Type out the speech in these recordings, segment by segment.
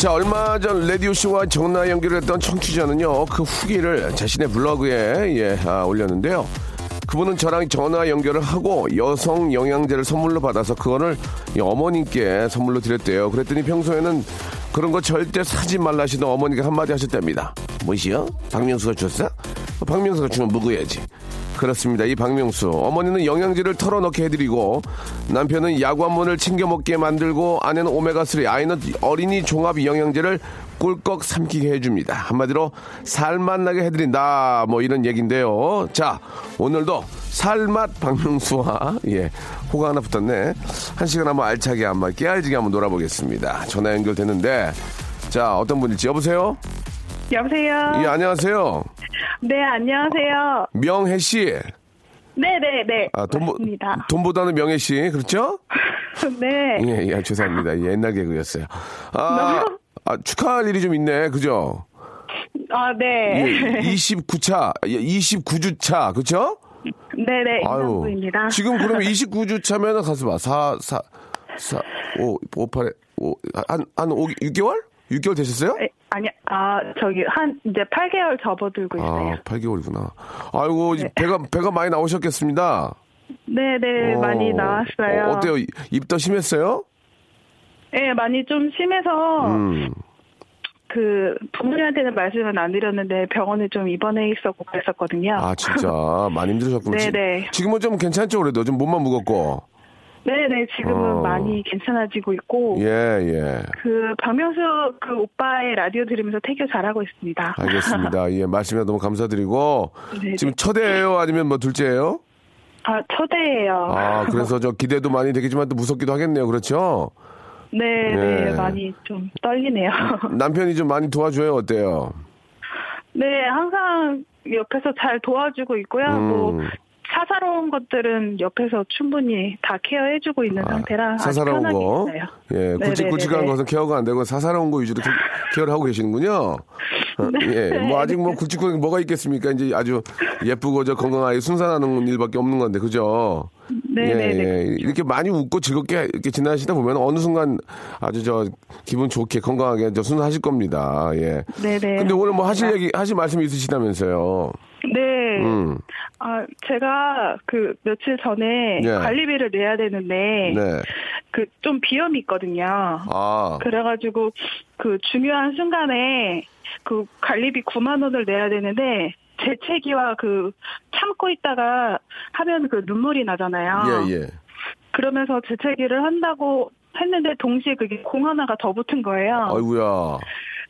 자, 얼마 전 라디오쇼와 전화 연결했던 청취자는요, 그 후기를 자신의 블로그에, 예, 아, 올렸는데요. 그분은 저랑 전화 연결을 하고 여성 영양제를 선물로 받아서 그거를 이 어머님께 선물로 드렸대요. 그랬더니 평소에는 그런 거 절대 사지 말라 하시던 어머니가 한마디 하셨답니다. 뭐시여? 박명수가 줬어? 박명수가 주면 먹어야지. 그렇습니다. 이 박명수. 어머니는 영양제를 털어넣게 해드리고 남편은 야구한문을 챙겨 먹게 만들고 아내는 오메가3, 아이는 어린이 종합 영양제를 꿀꺽 삼키게 해줍니다. 한마디로 살맛 나게 해드린다. 뭐 이런 얘기인데요. 자, 오늘도 살맛 박명수와 예 호가 하나 붙었네. 한 시간 한번 알차게 한번 깨알지게 한번 놀아보겠습니다. 전화 연결되는데 자 어떤 분일지 여보세요. 여보세요. 예 안녕하세요. 네, 안녕하세요. 명혜 씨. 네, 네, 네. 아, 돈, 보- 맞습니다. 돈보다는 명예 씨, 그렇죠? 네. 예, 예, 죄송합니다. 예, 옛날 개그였어요. 아, 아, 축하할 일이 좀 있네, 그죠? 아, 네. 예, 29차, 29주차, 그죠? 네, 네. 이상부입니다. 지금 그러면 29주차면 가서 봐. 4, 4, 4, 5, 5, 8, 5, 한, 한 5, 6개월? 6개월 되셨어요? 네, 아니, 아, 저기, 한, 이제 8개월 접어들고 있어요. 아, 8개월이구나. 아이고, 배가, 배가 많이 나오셨겠습니다. 네, 네, 어, 많이 나왔어요. 어, 어때요? 입 더 심했어요? 네, 많이 좀 심해서, 음. 그, 부모님한테는 말씀은 안 드렸는데 병원에 좀 입원해 있었고 그랬었거든요. 아, 진짜. 많이. 지- 네네. 지금은 좀 괜찮죠, 그래도? 좀 몸만 무겁고. 네네, 지금은 어. 많이 괜찮아지고 있고, 예, 예. 그, 박명수 그 오빠의 라디오 들으면서 태교 잘하고 있습니다. 알겠습니다. 예, 말씀에 너무 감사드리고. 네네. 지금 첫애예요 아니면 뭐 둘째예요? 아, 초대예요. 아, 그래서 저 기대도 많이 되겠지만 또 무섭기도 하겠네요. 그렇죠? 네, 예. 네, 많이 좀 떨리네요. 남편이 좀 많이 도와줘요. 어때요? 네, 항상 옆에서 잘 도와주고 있고요. 음. 뭐 사사로운 것들은 옆에서 충분히 다 케어해주고 있는 상태라 아, 사사로운 편하게 거. 있어요. 예, 굵직굵직한 네네네네. 것은 케어가 안 되고 사사로운 거 위주로 케- 케어를 하고 계시는군요. 어, 예, 뭐 아직 뭐 굵직굵직한 게 뭐가 있겠습니까? 이제 아주 예쁘고 저 건강하게 순산하는 일밖에 없는 건데, 그죠? 네네네. 예, 예. 이렇게 많이 웃고 즐겁게 이렇게 지나시다 보면 어느 순간 아주 저 기분 좋게 건강하게 저 순산하실 겁니다. 예. 네 네. 근데 오늘 뭐 하실 얘기, 하실 말씀이 있으시다면서요. 네. 음. 아, 제가 그 며칠 전에 예. 관리비를 내야 되는데 네. 그좀 비염이 있거든요. 아. 그래가지고 그 중요한 순간에 그 관리비 9만 원을 내야 되는데 재채기와 그 참고 있다가 하면 그 눈물이 나잖아요. 예, 예. 그러면서 재채기를 한다고 했는데 동시에 그게 공 하나가 더 붙은 거예요. 아이고야.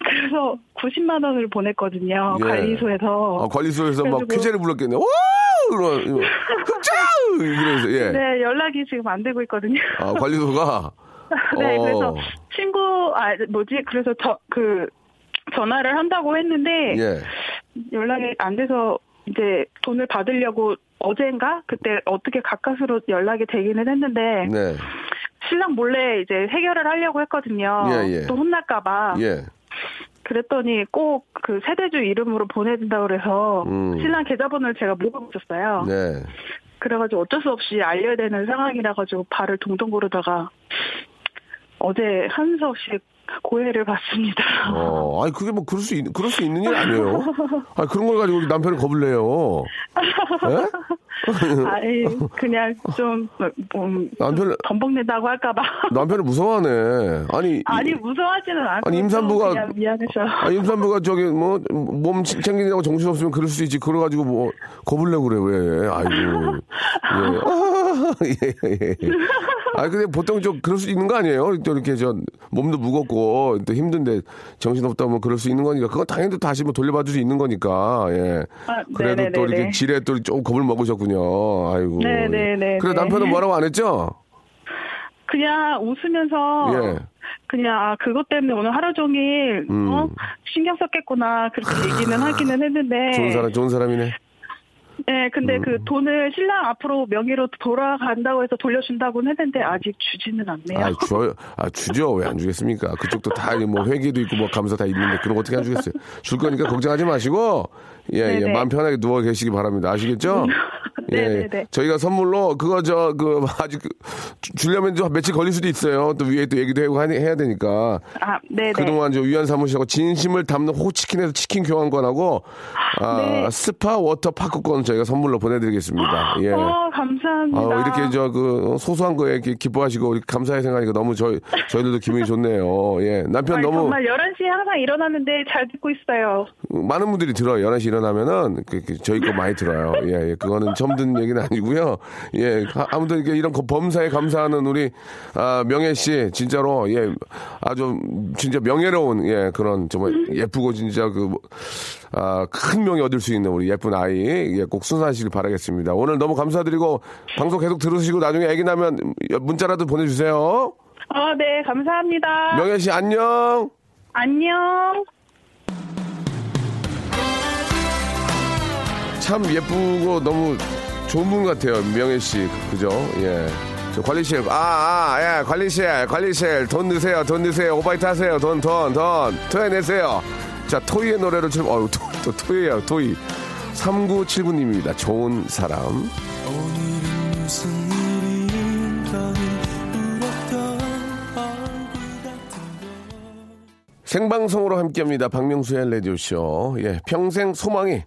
그래서 90만 원을 보냈거든요. 예. 관리소에서. 아, 관리소에서 막 쾌재를 불렀겠네. 와! 이러, 이러, 흡자! 이러면서, 예. 네, 연락이 지금 안 되고 있거든요. 아, 관리소가. 네, 어. 그래서 친구 아 뭐지? 그래서 저 그 전화를 한다고 했는데 예. 연락이 안 돼서 이제 돈을 받으려고 어젠가 그때 어떻게 가까스로 연락이 되기는 했는데 네. 신랑 몰래 이제 해결을 하려고 했거든요. 예, 예. 또 혼날까봐. 예. 그랬더니 꼭 그 세대주 이름으로 보내준다 그래서 음. 신랑 계좌번호를 제가 있었어요. 네. 그래가지고 어쩔 수 없이 알려야 되는 상황이라 가지고 발을 동동 구르다가 어제 한 수업씩 고해를 받습니다. 어, 아니 그게 뭐 그럴 수 있, 그럴 수 있는 일 아니에요. 아 그런 걸 가지고 남편을 겁을 내요. 예? 아이, 그냥 좀, 뭐, 남편을 덤벙낸다고 할까봐. 남편을 무서워하네. 아니 아니, 이- 무서워하지는 않고. 아니, 임산부가- 미안해서. 아, 임산부가 저기 뭐 몸 챙기느라고 정신 없으면 그럴 수 있지. 그래 가지고 뭐 겁을 내고 그래 왜? 아이고. 예. 예, 예, 예. 아 근데 보통 좀 그럴 수 있는 거 아니에요? 또 이렇게 저 몸도 무겁고 또 힘든데 정신 없다 면 그럴 수 있는 거니까 그건 당연히 또 다시 뭐 돌려받을 수 있는 거니까. 예. 아, 그래도 또 네네네네. 이렇게 지레 또 좀 겁을 먹으셨군요. 아이고. 네네네네. 그래 남편은 뭐라고 안 했죠? 그냥 웃으면서. 예. 그냥, 아, 그것 때문에 오늘 하루 종일, 음. 어? 신경 썼겠구나. 그렇게 얘기는 하기는 했는데. 좋은 사람 좋은 사람이네. 네, 근데 음. 그 돈을 신랑 앞으로 명의로 돌아간다고 해서 돌려준다고는 했는데 아직 주지는 않네요. 아, 줘요. 아, 주죠. 왜 안 주겠습니까? 그쪽도 다, 뭐, 회계도 있고, 뭐, 감사 다 있는데, 그런 거 어떻게 안 주겠어요? 줄 거니까 걱정하지 마시고, 예, 예, 네네. 마음 편하게 누워 계시기 바랍니다. 아시겠죠? 예, 네네 네. 저희가 선물로, 그거, 저, 그, 아직, 주- 주려면 좀 며칠 걸릴 수도 있어요. 또 위에 또 얘기도 하고 해야 되니까. 아, 네네. 그동안 저 위안 삼으시고 진심을 담는 호치킨에서 치킨 교환권하고 아, 네. 스파 워터 파크권 저희가 선물로 보내드리겠습니다. 예. 어, 감사합니다. 아, 이렇게 저 그 소소한 거에 이렇게 기뻐하시고 감사해 생각하니까 너무 저희 저희들도 기분이 좋네요. 예. 남편 아니, 너무 정말 11시에 항상 일어나는데 잘 듣고 있어요. 많은 분들이 들어요. 11시 일어나면은 그, 그 저희 거 많이 들어요. 예, 예. 그거는 처음 듣는 얘기는 아니고요. 예. 아- 아무튼 이렇게 이런 거 범사에 감사하는 우리 아, 명예 씨 진짜로 예. 아주 진짜 명예로운 예, 그런 정말 예쁘고 진짜 그 뭐, 아, 큰 명예 얻을 수 있는 우리 예쁜 아이 예, 꼭 순산하시길 바라겠습니다. 오늘 너무 감사드리고 방송 계속 들으시고 나중에 애기 나면 문자라도 보내 주세요. 아, 네, 감사합니다. 명예 씨 안녕. 안녕. 참 예쁘고 너무 좋은 분 같아요. 명예 씨. 그죠? 예. 저 관리실. 아, 아, 예. 관리실. 관리실. 돈 넣으세요. 돈 넣으세요. 오바이트 하세요. 돈, 돈, 돈. 토해내세요. 자, 토이의 노래를 좀, 어우, 또, 또 토이에요. 토이. 3979님입니다. 좋은 사람. 생방송으로 함께합니다. 박명수의 라디오쇼. 예, 평생 소망이 아,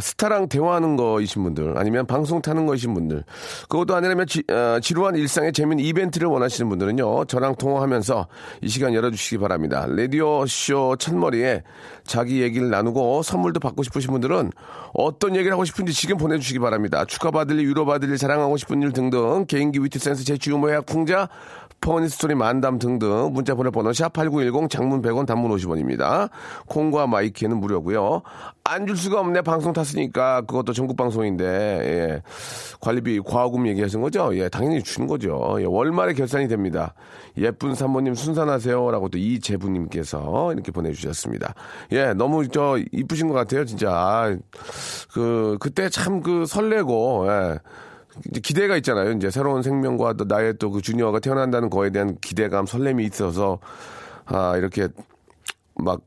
스타랑 대화하는 거이신 분들, 아니면 방송 타는 거이신 분들, 그것도 아니라면 지, 어, 지루한 일상의 재미있는 이벤트를 원하시는 분들은요, 저랑 통화하면서 이 시간 열어주시기 바랍니다. 라디오 쇼 첫머리에 자기 얘기를 나누고 선물도 받고 싶으신 분들은 어떤 얘기를 하고 싶은지 지금 보내주시기 바랍니다. 축하받을 일, 위로받을 일, 자랑하고 싶은 일 등등, 개인기 위트 센스, 재치 유머 해학 풍자, funny 스토리 만담 등등 문자 보낼 번호 샵8910 장문 100원 단문 50원입니다. 콩과 마이K는 무료고요. 안 줄 수가 없네 방송 탔으니까 그것도 전국 방송인데 예. 관리비 과금 얘기하신 거죠? 예, 당연히 주는 거죠. 예, 월말에 결산이 됩니다. 예쁜 사모님 순산하세요라고 또 이재부님께서 이렇게 보내주셨습니다. 예, 너무 저 이쁘신 것 같아요, 진짜. 아, 그 그때 참 그 설레고 예. 기대가 있잖아요. 이제 새로운 생명과 또 나의 또 그 주니어가 태어난다는 거에 대한 기대감, 설렘이 있어서 아 이렇게 막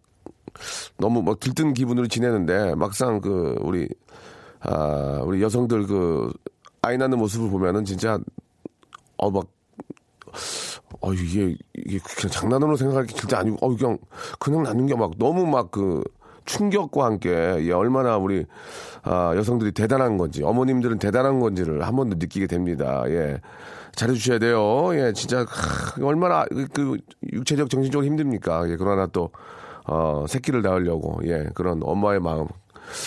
너무 막 들뜬 기분으로 지내는데 막상 그 우리 아 우리 여성들 그 아이 낳는 모습을 보면은 진짜 어막 어 이게 이게 그냥 장난으로 생각할 게 진짜 아니고 어 그냥 그냥 낳는 게 막 너무 막 그 충격과 함께 예, 얼마나 우리 아, 여성들이 대단한 건지 어머님들은 대단한 건지를 한 번 더 느끼게 됩니다. 예. 잘해주셔야 돼요. 예, 진짜 하, 얼마나 그, 그 육체적 정신적으로 힘듭니까? 예, 그러나 또 어, 새끼를 낳으려고 예 그런 엄마의 마음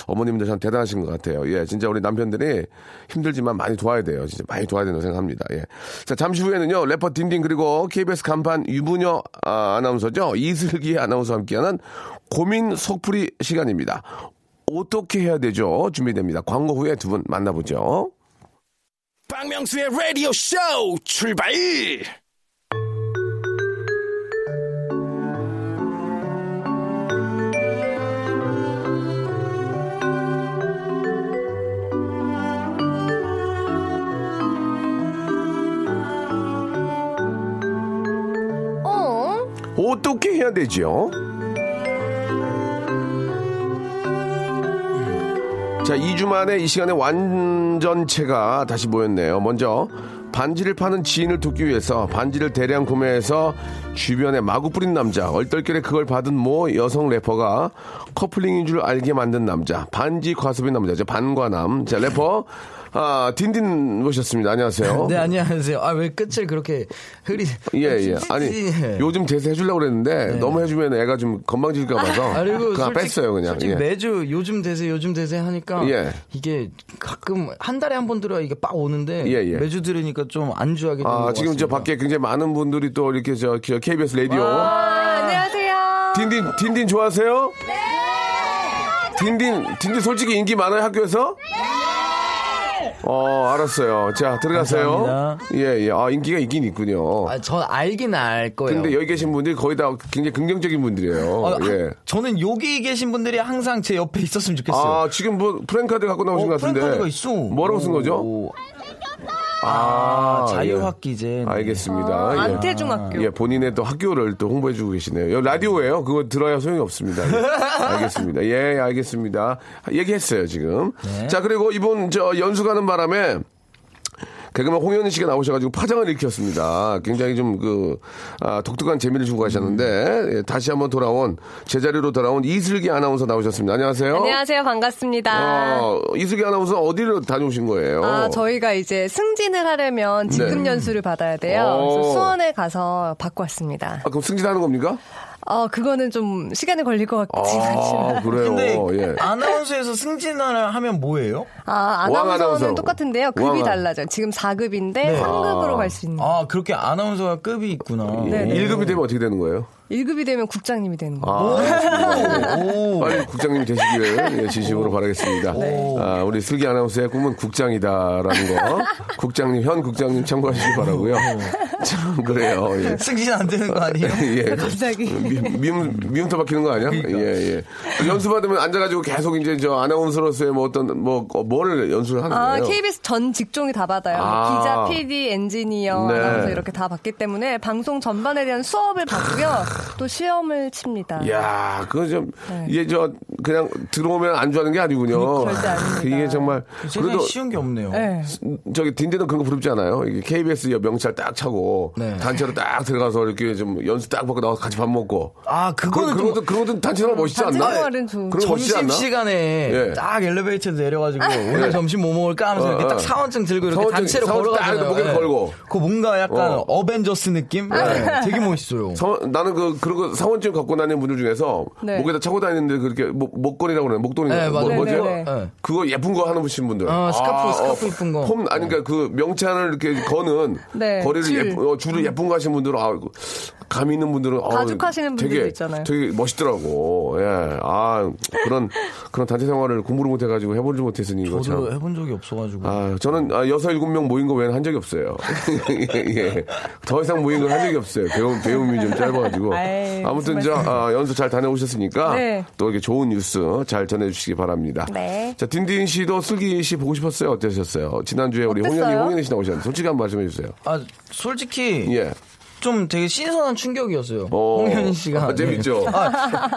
어머님들 참 대단하신 것 같아요. 예, 진짜 우리 남편들이 힘들지만 많이 도와야 돼요. 진짜 많이 도와야 된다고 생각합니다. 예. 자, 잠시 후에는요, 래퍼 딘딘 그리고 KBS 간판 유부녀 아, 아나운서죠. 이슬기 아나운서와 함께하는 고민 속풀이 시간입니다. 어떻게 해야 되죠? 준비됩니다. 광고 후에 두 분 만나보죠. 박명수의 라디오 쇼 출발! 어떻게 해야 되죠? 자, 2주 만에 이 시간에 완전체가 다시 모였네요. 먼저 반지를 파는 지인을 돕기 위해서 반지를 대량 구매해서 주변에 마구 뿌린 남자. 얼떨결에 그걸 받은 모 여성 래퍼가 커플링인 줄 알게 만든 남자. 반지 과습인 남자 죠. 반과남. 자, 래퍼. 아, 딘딘 모셨습니다. 안녕하세요. 네, 안녕하세요. 아, 왜 끝을 그렇게 흐리. 예, 예. 아니, 예. 요즘 대세 해주려고 그랬는데, 너무 해주면 애가 좀 건방질까 봐서. 아, 그리고 그냥 솔직- 뺐어요, 그냥. 솔직히 예. 매주 요즘 대세 요즘 대세 하니까 예. 이게 가끔 한 달에 한 번 들어야 이게 빡 오는데 예, 예. 매주 들으니까 좀 안주하게 되는 아, 것 지금 저 같습니다. 밖에 굉장히 많은 분들이 또 이렇게 저, 저 KBS 라디오. 아, 안녕하세요. 딘딘, 딘딘 좋아하세요? 네! 딘딘, 딘딘 솔직히 인기 많아요, 학교에서? 네! 어, 알았어요. 자, 들어가세요. 감사합니다. 예, 예. 아, 인기가 있긴 있군요. 아, 전 알긴 알 거예요. 근데 여기 계신 분들이 거의 다 굉장히 긍정적인 분들이에요. 어, 예. 한- 저는 여기 계신 분들이 항상 제 옆에 있었으면 좋겠어요. 아, 지금 뭐 프랭카드 갖고 나오신 어, 것 같은데. 프랭카드가 있어. 뭐라고 쓴 거죠? 오. 아, 아, 자유학기제. 예. 알겠습니다. 아, 예. 안태중학교. 예, 본인의 또 학교를 또 홍보해주고 계시네요. 여기 라디오예요. 그거 들어야 소용이 없습니다. 예. 알겠습니다. 예, 알겠습니다. 얘기했어요 지금. 네. 자 그리고 이분 저 연수 가는 바람에. 개그맨 홍현희 씨가 나오셔가지고 파장을 일으켰습니다. 굉장히 좀 그, 아, 독특한 재미를 주고 가셨는데, 예, 다시 한번 돌아온, 제자리로 돌아온 이슬기 아나운서 나오셨습니다. 안녕하세요. 안녕하세요. 반갑습니다. 어, 이슬기 아나운서 어디로 다녀오신 거예요? 아, 저희가 이제 승진을 하려면 직급 네. 연수를 받아야 돼요. 오. 그래서 수원에 가서 받고 왔습니다. 아, 그럼 승진하는 겁니까? 어, 그거는 좀 시간이 걸릴 것 같긴 아, 하지만. 그래요. 근데 예. 아나운서에서 승진을 하면 뭐예요? 아, 왕 아나운서는 아나운서. 똑같은데요. 급이 왕 아- 달라져요. 지금 4급인데 네. 3급으로 갈수 있는. 아, 그렇게 아나운서가 급이 있구나. 네, 네. 1급이 되면 어떻게 되는 거예요? 1급이 되면 국장님이 되는 거예요. 아. 빨리 국장님이 되시기를 예, 진심으로 바라겠습니다. 네. 아, 우리 슬기 아나운서의 꿈은 국장이다라는 거. 국장님, 현 국장님 참고하시기 바라고요. 참 그래요. 예. 승진 안 되는 거 아니에요? 예. 갑자기. 미, 미움, 미움터 박히는 거 아니야? 예, 예. 연수받으면 앉아가지고 계속 이제 저 아나운서로서의 뭐 어떤, 뭐, 어, 뭐를 연수를 하는 아, 거예요? KBS 전 직종이 다 받아요. 아. 기자, PD, 엔지니어, 네. 아나운서 이렇게 다 받기 때문에 방송 전반에 대한 수업을 받고요. 또 시험을 칩니다. 야, 그거 좀 네. 이게 저 그냥 들어오면 안주하는 게 아니군요. 절대 아닙니다. 이게 정말 세상에 그래도 쉬운 게 없네요. 네. 저기 딘딘은 그런 거 부럽지 않아요? 이게 KBS 명찰 딱 차고 네. 단체로 딱 들어가서 이렇게 좀 연수 딱 받고 나와서 같이 밥 먹고. 아, 그거는 그런, 좀 그런 것도 그런 것도 단체 생활 멋있지 않나? 좀- 그런 거 멋있지 않나? 점심 시간에 예. 딱 엘리베이터 내려가지고 오늘 점심 뭐 먹을까 하면서 어, 이렇게 어. 딱 사원증 들고 이렇게 사원증, 단체로 걸어가잖아요. 목에 예. 걸고. 그 뭔가 약간 어. 어. 벤져스 느낌? 예, 되게 멋있어요. 서- 나는 그 그런 거 사원증 갖고 다니는 분들 중에서 네. 목에다 차고 다니는데 그렇게 목, 목걸이라고 그러나 목도리 네, 뭐, 맞아요. 뭐죠? 네, 네, 네. 그거 예쁜 거 하는 분들. 어, 스카프, 아, 스카프 예쁜 거. 폼 아니 그러니까 그 명찰을 이렇게 거는 네, 거리를 줄. 예쁜 어, 줄을 예쁜 거 하시는 분들은 아 감 있는 분들은 아, 가죽하시는 분들도 되게, 있잖아요. 되게 멋있더라고. 예. 아 그런 그런 단체 생활을 공부를 못 해가지고 해보지 못했으니 이거 저도 참. 해본 적이 없어가지고. 아, 저는 아, 여섯 일곱 명 모인 거 외에는 한 적이 없어요. 예, 예. 더 이상 모인 건한 적이 없어요. 배움, 배움이 좀 짧아가지고. 아이, 아무튼, 저, 아, 연수 잘 다녀오셨으니까. 네. 또 이렇게 좋은 뉴스 잘 전해주시기 바랍니다. 네. 자, 딘딘 씨도 슬기 씨 보고 싶었어요? 어떠셨어요? 지난주에 우리 어땠어요? 홍현이, 홍현이 씨 나오셨는데. 솔직히 한번 말씀해 주세요. 아, 솔직히. 예. 좀 되게 신선한 충격이었어요. 어. 홍현희 씨가. 아, 재밌죠? 네. 아,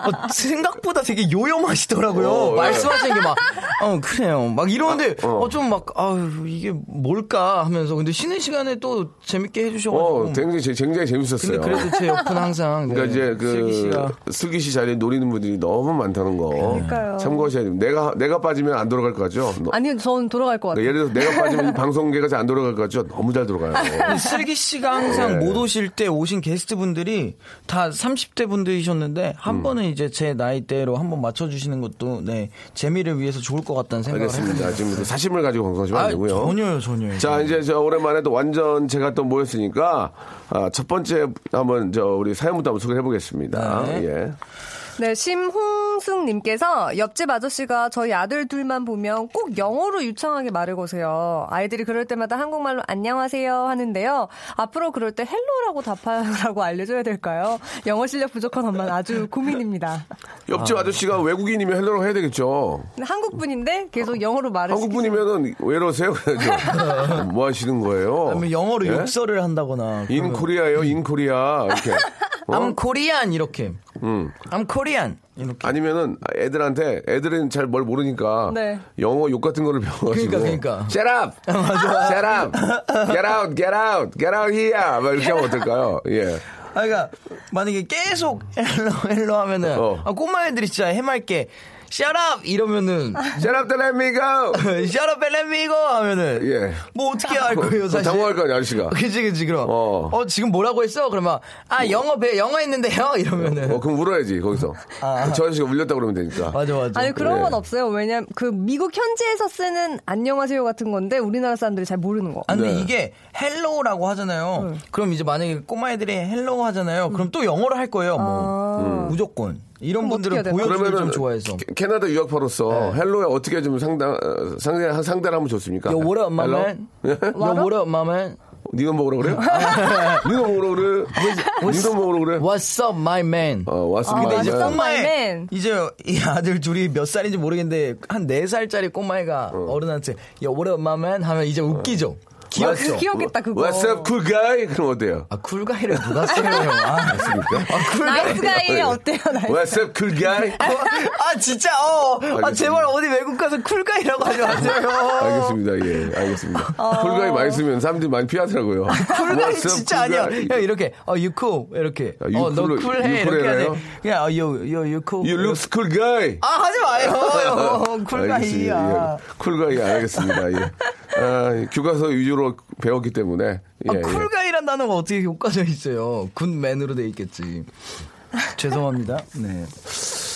어, 생각보다 되게 요염하시더라고요. 어, 예. 말씀하시는 게 막, 어, 그래요. 막 이러는데, 아, 어. 어, 좀 막, 아유, 이게 뭘까 하면서. 근데 쉬는 시간에 또 재밌게 해주셔가지고. 어, 굉장히, 재- 굉장히 재밌었어요. 근데 그래도 제 옆은 항상. 네, 그러니까 이제 그 슬기 씨가. 슬기 씨 자리에 노리는 분들이 너무 많다는 거 그러니까요. 참고하셔야 됩니다. 내가 내가 빠지면 안 돌아갈 것 같죠? 너- 아니요, 전 돌아갈 것 같아요. 그러니까 예를 들어서 내가 빠지면 이 방송계가 잘 안 돌아갈 것 같죠? 너무 잘 돌아가요. 슬기 씨가 항상 네. 못 오실 때 오신 게스트 분들이 다 30대 분들이셨는데 음. 한 번은 이제 제 나이대로 한번 맞춰주시는 것도 네 재미를 위해서 좋을 것 같다는 생각을. 해봅니다. 지금 사심을 가지고 방송하시면 안 아, 되고요. 전혀요, 전혀요. 자, 이제 저 오랜만에 또 완전 제가 또 모였으니까 아, 첫 번째 한번 저 우리 사연부터 한번 소개해 보겠습니다. 네. 예. 네, 심홍숙님께서 옆집 아저씨가 저희 아들 둘만 보면 꼭 영어로 유창하게 말을 거세요. 아이들이 그럴 때마다 한국말로 안녕하세요 하는데요. 앞으로 그럴 때 hello라고 답하라고 알려줘야 될까요? 영어 실력 부족한 엄마는 아주 고민입니다. 옆집 아. 저씨가 외국인이면 hello라고 해야 되겠죠. 근데 한국 분인데 계속 영어로 말을 한국 분이면은 왜 이러세요? 그래야죠. 뭐 하시는 거예요? 아니면 영어로 예? 욕설을 한다거나. in Korea요, in Korea. 이렇게. 어? I'm Korean 이렇게. 음. I'm Korean. 이렇게. 아니면은 애들한테 애들은 잘 뭘 모르니까 네. 영어 욕 같은 거를 배워가지고 그러니까, 그러니까. Shut up, shut up, get out, get out, get out here. 막 이렇게 하면 어떨까요? 예. 아, 그러니까 만약에 계속 hello hello 하면은 어. 아, 꼬마 애들이 진짜 해맑게 Shut up 이러면은 Shut up, let me go. Shut up, let me go 하면은 예. 뭐 어떻게 할 거예요 그럼 사실 당황할 거 아니야 아저씨가. 그치 그치 그럼 어. 어. 지금 뭐라고 했어 그러면 아 영어 배 영어 했는데요 이러면은 어, 그럼 울어야지 거기서. 저 아저씨가 울렸다 그러면 되니까. 맞아 맞아 아니 그런 예. 건 없어요. 왜냐면 그 미국 현지에서 쓰는 안녕하세요 같은 건데 우리나라 사람들이 잘 모르는 거. 아, 근데 네. 이게 hello라고 하잖아요. 그럼 이제 만약에 꼬마 애들이 hello 하잖아요. 그럼 또 영어로 할 거예요. 뭐 무조건 이런 분들은? 보여주기를 좀 좋아해서. 캐- 캐나다 유학파로서 hello에 어떻게 좀 상당 어, 상대 상대를 하면 좋습니까? Yo, what up, my hello? man? Yo, what up, my man? 네가 뭐라 그래요? 네가 뭐라 그래? 네가 뭐라 그래? What's up, my man? 어, 왔습니다. 아, 이제 what's up, my man? 이제 이 아들 둘이 몇 살인지 모르겠는데 한네 살짜리 꼬마애가 어. 른한테 Yo, what up, my man? 하면 이제 웃기죠. 귀엽죠. 귀엽겠다 그거. What's up, cool guy? 그럼 어때요? 아 cool guy를 누가 써요? 아, 아 nice cool guy. guy 어때요? nice. What's up, cool guy? 아 진짜 어. 아 알겠습니다. 제발 어디 외국 가서 cool guy라고 하지 마세요. 알겠습니다. 예, 알겠습니다. cool guy 많이 쓰면 사람들이 많이 피하더라고요. cool guy What's up, 진짜 cool 아니야. guy? 형 이렇게 어 you cool 이렇게 아, you 어너 cool, 쿨해 you 이렇게 해야 돼. 그냥 어 you you you cool. You look cool guy. 아 하지 마요. cool guy야. 알겠습니다. 예. cool guy 알겠습니다. 예. 아, 교과서 위주로 배웠기 때문에. 예, 아, 예. cool guy란 단어가 어떻게 효과져 있어요? good man으로 돼 있겠지. 죄송합니다. 네.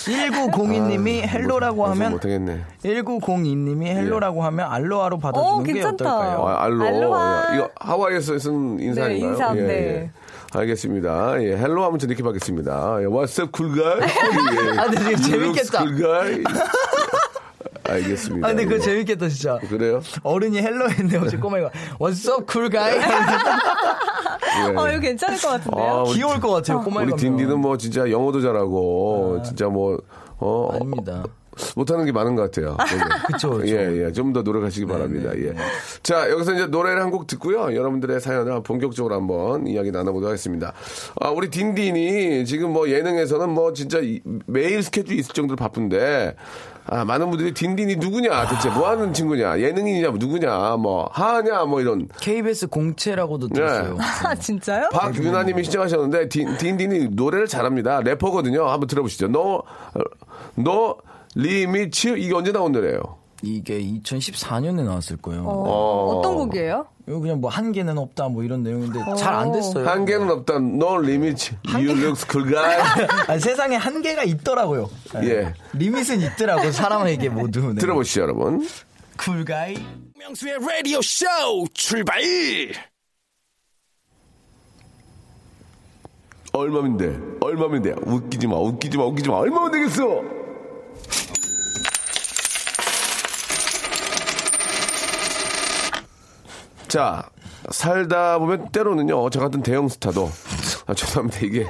1902님이 hello라고 아, 하면 못하겠네. 1902님이 hello라고 하면 aloha로 어, 받아주는 게 괜찮다. 어떨까요? 아, 알로. 알로하. 예. 이거 하와이에서 쓴 인사인가요? 네, 인사, 예, 네. 예. 알겠습니다. 예, hello 하면 저렇게 받겠습니다. 예, What's up, cool guy? 예. 아, You look 재밌겠다. cool guy? 알겠습니다. 아, 근데 그거 예. 재밌겠다, 진짜. 그래요? 어른이 hello 했는데 어제 꼬마가 What's up, cool guy? 예. 어, 이거 괜찮을 것 같은데요? 아, 귀여울 것 같아요, 꼬마가. 우리 딘디는 뭐 진짜 영어도 잘하고 진짜 뭐 어, 아닙니다. 못하는 게 많은 것 같아요. 그쵸, 그쵸. 예, 예. 좀 더 노력하시기 바랍니다. 예. 자, 여기서 이제 노래를 한 곡 듣고요. 여러분들의 사연을 본격적으로 한번 이야기 나눠보도록 하겠습니다. 아, 우리 딘딘이 지금 뭐 예능에서는 뭐 진짜 이- 매일 스케줄이 있을 정도로 바쁜데, 아, 많은 분들이 딘딘이 누구냐, 대체 뭐 하는 친구냐, 예능인이냐, 뭐 누구냐, 뭐 하냐, 뭐 이런. KBS 공채라고도 들었어요. 아, 진짜요? 박유나님이 신청하셨는데 딘, 딘딘이 노래를 잘합니다. 래퍼거든요. 한번 들어보시죠. 너, 너 리미츠 이게 언제 나온 노래예요? 이게 2014년에 나왔을 거예요. 어, 어떤 곡이에요? 이거 그냥 뭐 한계는 없다 뭐 이런 내용인데 잘 안 됐어요. 한계는 없다. No limit. You look cool guy. 아니, 세상에 한계가 있더라고요. 예. 리밋은 있더라고 사람에게 모두. 네. 들어보시죠, 여러분. 쿨가이. 명수의 라디오 쇼 출발! 얼마인데? 얼마인데? 웃기지 마, 웃기지 마, 웃기지 마. 얼마면 되겠어? 자, 살다 보면 때로는요, 저 같은 대형 스타도, 아, 죄송합니다. 이게,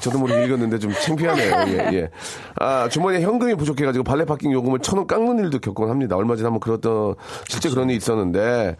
저도 모르게 읽었는데 좀 창피하네요. 예, 예. 아, 주머니에 현금이 부족해가지고 발레 파킹 요금을 천 원 깎는 일도 겪곤 합니다. 얼마 전에 한번 그랬던, 실제 그런 일이 있었는데,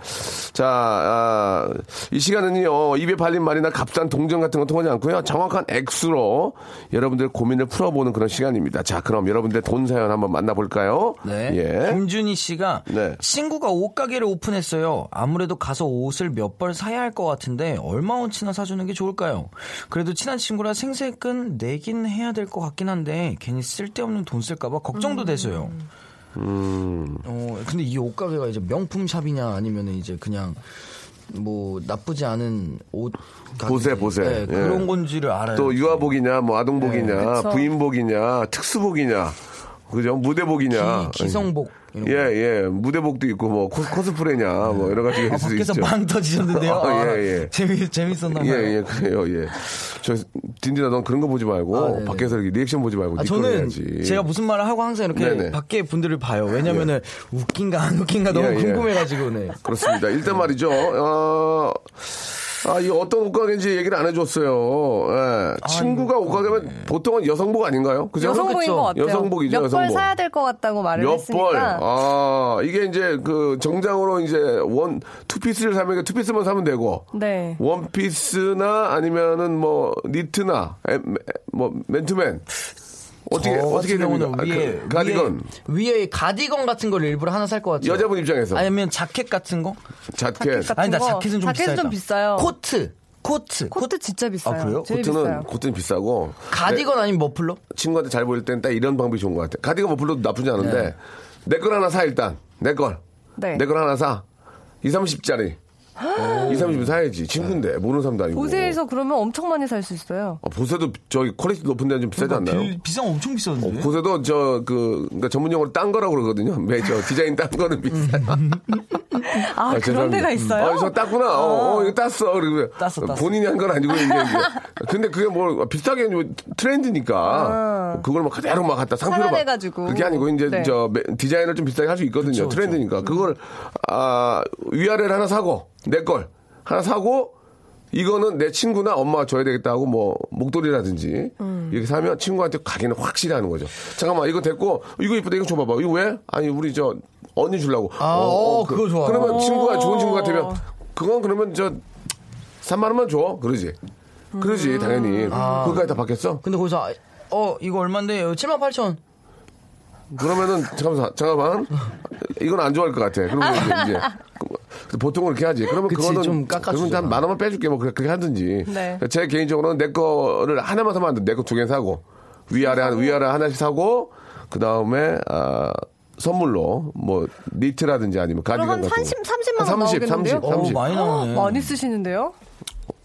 자, 아, 이 시간은요, 입에 발린 말이나 값싼 동전 같은 거 통하지 않고요. 정확한 액수로 여러분들 고민을 풀어보는 그런 시간입니다. 자, 그럼 여러분들 돈 사연 한번 만나볼까요? 네. 예. 김준희 씨가 네. 친구가 옷가게를 오픈했어요. 아무래도 가서 옷을 몇 벌 사야 할 것 같은데 얼마 원치나 사주는 게 좋을까요? 그래도 친한 친구라 생색은 내긴 해야 될 것 같긴 한데 괜히 쓸데없는 돈 쓸까봐 걱정도 돼서요. 음. 어, 근데 이 옷가게가 이제 명품 샵이냐 아니면 이제 그냥 뭐 나쁘지 않은 옷 보세, 보세. 네, 예. 그런 건지를 알아요. 또 유아복이냐, 뭐 아동복이냐, 그쵸. 부인복이냐, 특수복이냐, 그죠? 무대복이냐. 기, 기성복 예, 거. 예. 무대복도 있고, 뭐, 코, 코스 프레냐, 뭐, 여러 가지가 아, 있을 수 밖에서 있죠. 빵 터지셨는데요. 아, 아, 예, 예. 재미 재밌었나 봐요. 예, 예, 그래요, 예. 저, 딘딘아, 넌 그런 거 보지 말고, 아. 밖에서 이렇게 리액션 보지 말고, 아, 네 저는 해야지. 제가 무슨 말을 하고 항상 이렇게 네네. 밖에 분들을 봐요. 왜냐면은 웃긴가 안 웃긴가 너무 예, 예. 궁금해 가지고 네. 그렇습니다. 일단 말이죠. 어, 아, 이 어떤 옷가게인지 얘기를 안 해줬어요. 예. 친구가 옷가게면 보통은 여성복 아닌가요? 그죠? 여성복인 그쵸. 것 같아요. 여성복이죠, 몇벌 여성복. 사야 될 것 같다고 말을 몇 했으니까. 벌. 아, 이게 이제 그 정장으로 이제 원, 투피스를 사면 투피스만 사면 되고. 네. 원피스나 아니면은 뭐 니트나 에, 에, 뭐 맨투맨 어떻게 저 어떻게 경우는 됩니까? 아, 위에 그 가디건 위에, 위에 가디건 같은 걸 일부러 하나 살 것 같아요. 여자분 입장에서 아니면 자켓 같은 거? 자켓 같은 아니 나 거. 자켓은 좀 자켓은 비싸다. 좀 비싸요. 코트, 코트, 코트 진짜 비싸요. 아, 그래요? 코트는 비싸요. 코트는 비싸고 가디건 아니면 머플러? 친구한테 잘 보일 땐 딱 이런 방법이 좋은 것 같아. 가디건 뭐 불러도 나쁘지 않은데 네. 내 걸 하나 사 일단 내 걸. 네. 내 걸 하나 사. 2, 30짜리. 2, 30은 사야지. 친구인데 모르는 사람도 아니고. 보세에서 그러면 엄청 많이 살 수 있어요. 아, 보세도 저기 quality 높은 데는 좀 비싸지 않나요? 비, 비싼 거 엄청 비싼데. 보세도 저 그 그러니까 전문 용어로 딴 거라고 그러거든요. 메이저 디자인 딴 거는 비싸요. 아, 그런 죄송합니다. 데가 있어요? 어, 저 땄구나. 어, 어, 이거 땄어. 그리고 땄어, 땄어. 본인이 한 건 아니고 이제 이게. 근데 그게 뭐 비슷하게 뭐 트렌드니까 그걸 막 그대로 막 갖다 상표로 막 살아내가지고. 그게 아니고 이제 네. 저 매- 디자인을 좀 비슷하게 할 수 있거든요. 그쵸, 그쵸. 트렌드니까 그걸 아 위아래를 하나 사고 내 걸 하나 사고 이거는 내 친구나 엄마가 줘야 되겠다 하고 뭐 목도리라든지 음. 이렇게 사면 친구한테 가기는 확실히 하는 거죠. 잠깐만 이거 됐고 이거 이쁘다 이거 줘봐봐. 이거 왜? 아니 우리 저 언니 주려고. 아, 어, 그거 좋아. 그러면 어. 친구가 좋은 친구 같으면 그건 그러면 저 3만 원만 줘. 그러지. 그러지 음. 당연히. 그거까지 다 받겠어? 근데 거기서 아, 어 이거 얼마인데? 7만 8천 원. 그러면은 잠깐만 잠깐만 이건 안 좋아할 것 같아. 그러면 이제, 이제 그- 보통은 그렇게 하지. 그러면 그치, 그거는 좀 깎아주죠. 그러면 한만 원만 빼줄게 뭐 그렇게, 하든지. 네. 제 개인적으로는 내 거를 하나만 사면 안 돼. 내 거 두 개 사고 위아래 한 위아래 하나씩 사고 그 다음에 아. 선물로 뭐 니트라든지 아니면 가디건 한 같은 30, 거. 30만 원한 30, 나오겠는데요? 30, 어 30. 많이 나오네. 많이 쓰시는데요?